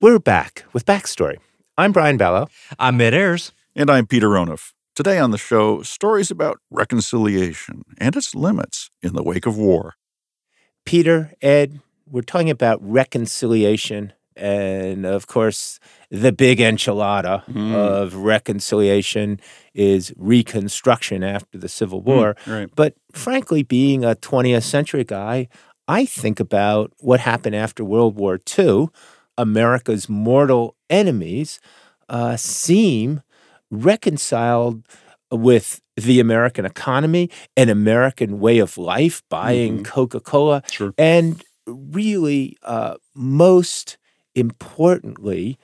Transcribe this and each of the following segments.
We're back with Backstory. I'm Brian Balogh. I'm Ed Ayers. And I'm Peter Onuf. Today on the show, stories about reconciliation and its limits in the wake of war. Peter, Ed, we're talking about reconciliation and, of course, the big enchilada Mm. of reconciliation is reconstruction after the Civil War. right. But frankly, being a 20th century guy, I think about what happened after World War II. America's mortal enemies uh, seem reconciled with the American economy, an American way of life, buying Mhm. Coca Cola, Sure. and really, uh, most importantly,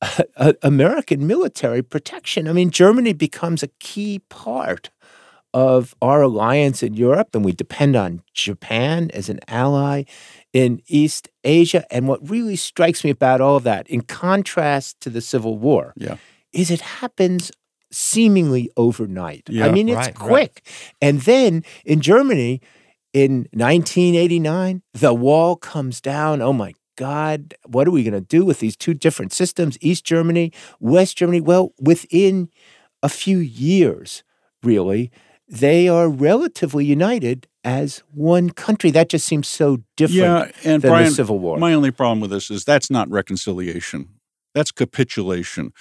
American military protection. I mean, Germany becomes a key part of our alliance in Europe, and we depend on Japan as an ally in East Asia. And what really strikes me about all of that, in contrast to the Civil War, Yeah. is it happens seemingly overnight. I mean, it's right, right. quick. And then in Germany, in 1989, the wall comes down. Oh my God, what are we going to do with these two different systems, East Germany, West Germany? Well, within a few years, really, they are relatively united as one country. That just seems so different Yeah, and than Brian, the Civil War. my only problem with this is that's not reconciliation. That's capitulation.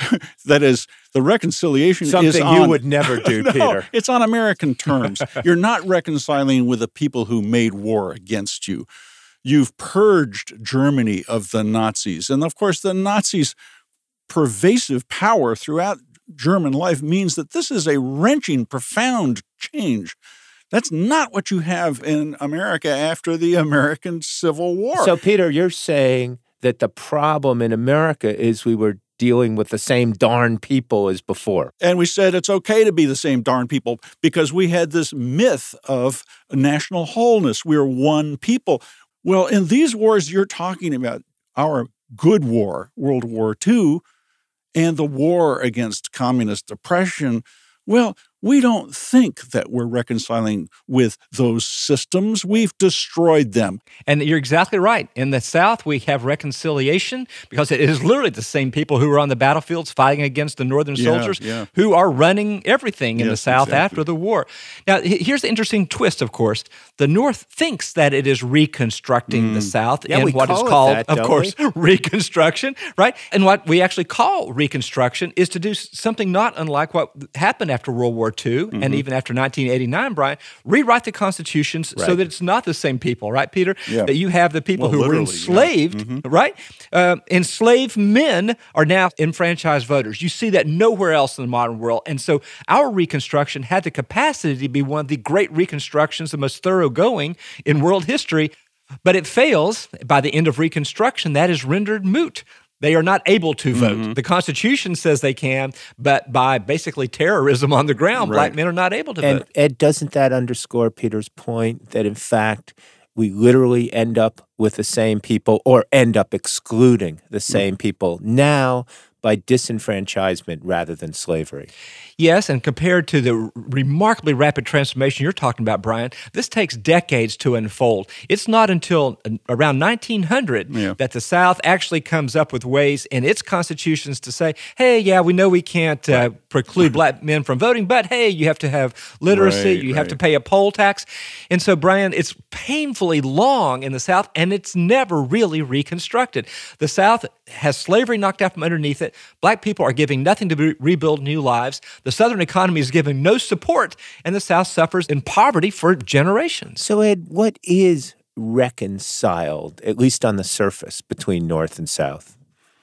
that is, the reconciliation is Something on, you would never do, No, Peter. It's on American terms. You're not reconciling with the people who made war against you. You've purged Germany of the Nazis. And of course, the Nazis' pervasive power throughout German life means that this is a wrenching, profound change. That's not what you have in America after the American Civil War. So, Peter, you're saying that the problem in America is we were dealing with the same darn people as before. And we said it's okay to be the same darn people because we had this myth of national wholeness. We're one people. Well, in these wars you're talking about, our good war, World War II, and the war against communist oppression, well, we don't think that we're reconciling with those systems. We've destroyed them. And you're exactly right. In the South, we have reconciliation because it is literally the same people who are on the battlefields fighting against the Northern Yeah, soldiers yeah. who are running everything in the South exactly. after the war. Now, here's the interesting twist, of course. The North thinks that it is reconstructing the Mm. South Yeah, in we what is call it called, that, of don't course, Reconstruction, right? And what we actually call Reconstruction is to do something not unlike what happened after World War II Mm-hmm. and even after 1989, Brian, rewrite the constitutions so that it's not the same people, right, Peter? Yeah. That you have the people Well, who were literally, yeah. enslaved, Mm-hmm. right? Uh, enslaved men are now enfranchised voters. You see that nowhere else in the modern world. And so our Reconstruction had the capacity to be one of the great reconstructions, the most thoroughgoing in world history. But it fails by the end of Reconstruction. That is rendered moot. They are not able to vote. Mm-hmm. The Constitution says they can, but by basically terrorism on the ground, right. black men are not able to And vote. Ed, doesn't that underscore Peter's point that in fact we literally end up with the same people or end up excluding the same people now by disenfranchisement rather than slavery? Yes, and compared to the remarkably rapid transformation you're talking about, Brian, this takes decades to unfold. It's not until uh, around 1900 Yeah. that the South actually comes up with ways in its constitutions to say, hey, yeah, we know we can't uh, preclude black men from voting, but hey, you have to have literacy, Right, you have to pay a poll tax. And so, Brian, it's painfully long in the South, and it's never really reconstructed. The South has slavery knocked out from underneath it. Black people are giving nothing to re- rebuild new lives. The Southern economy is giving no support, and the South suffers in poverty for generations. So, Ed, what is reconciled, at least on the surface, between North and South?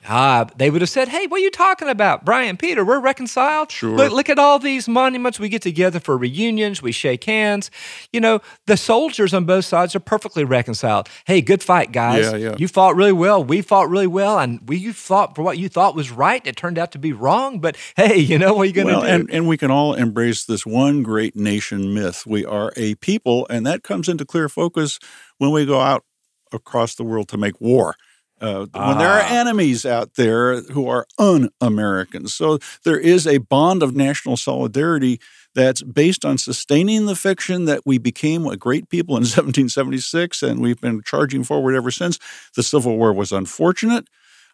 Ah, they would have said, "Hey, what are you talking about, Brian, Peter? We're reconciled. Sure. Look, look at all these monuments. We get together for reunions. We shake hands. You know, the soldiers on both sides are perfectly reconciled. Hey, good fight, guys. Yeah, yeah. You fought really well. We fought really well, and we you fought for what you thought was right. It turned out to be wrong. But hey, you know what are you going to Well, do? and, and we can all embrace this one great nation myth. We are a people, and that comes into clear focus when we go out across the world to make war. Uh, When there are Ah. enemies out there who are un Americans. So there is a bond of national solidarity that's based on sustaining the fiction that we became a great people in 1776, and we've been charging forward ever since. The Civil War was unfortunate.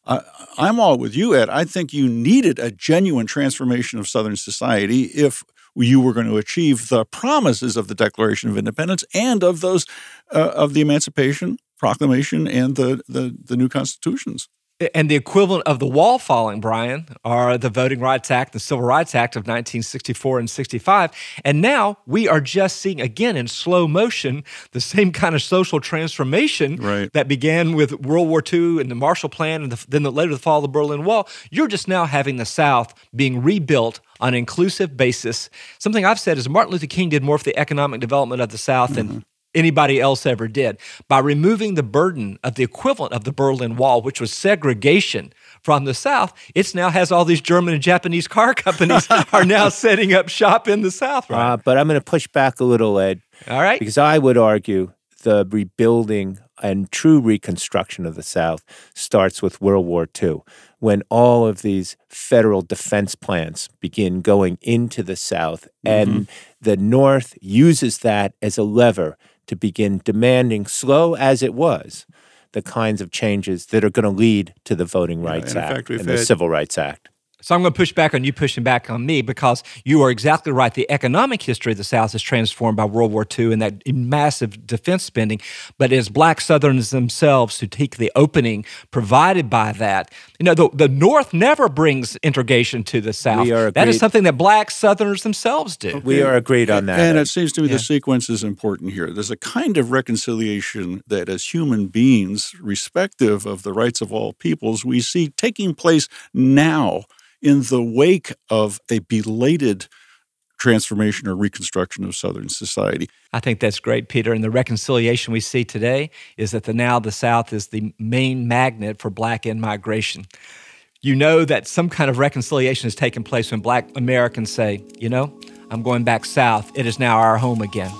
I, I'm all with you, Ed. I think you needed a genuine transformation of Southern society if you were going to achieve the promises of the Declaration of Independence and of those uh, of the Emancipation Proclamation and the, the the new constitutions. And the equivalent of the wall falling, Brian, are the Voting Rights Act, the Civil Rights Act of 1964 and 65. And now we are just seeing, again, in slow motion, the same kind of social transformation right. that began with World War II and the Marshall Plan and the, then the, later the fall of the Berlin Wall. You're just now having the South being rebuilt on an inclusive basis. Something I've said is Martin Luther King did more for the economic development of the South mm-hmm. than anybody else ever did by removing the burden of the equivalent of the Berlin Wall, which was segregation from the South. It now has all these German and Japanese car companies are now setting up shop in the South. Right? Uh, but I'm going to push back a little, Ed. All right. Because I would argue the rebuilding and true reconstruction of the South starts with World War II, when all of these federal defense plans begin going into the South, mm-hmm. and the North uses that as a lever to begin demanding, slow as it was, the kinds of changes that are going to lead to the Voting Rights yeah, Act and the Civil Rights Act. So I'm going to push back on you pushing back on me because you are exactly right. The economic history of the South is transformed by World War II and that massive defense spending. But as black Southerners themselves who take the opening provided by that, you know, the, the North never brings integration to the South. That is something that black Southerners themselves do. We are agreed on that. And it seems to me yeah. the sequence is important here. There's a kind of reconciliation that as human beings, respective of the rights of all peoples, we see taking place now in the wake of a belated transformation or reconstruction of Southern society. I think that's great, Peter. And the reconciliation we see today is that the now the South is the main magnet for black in migration. You know that some kind of reconciliation has taken place when black Americans say, you know, I'm going back south. It is now our home again.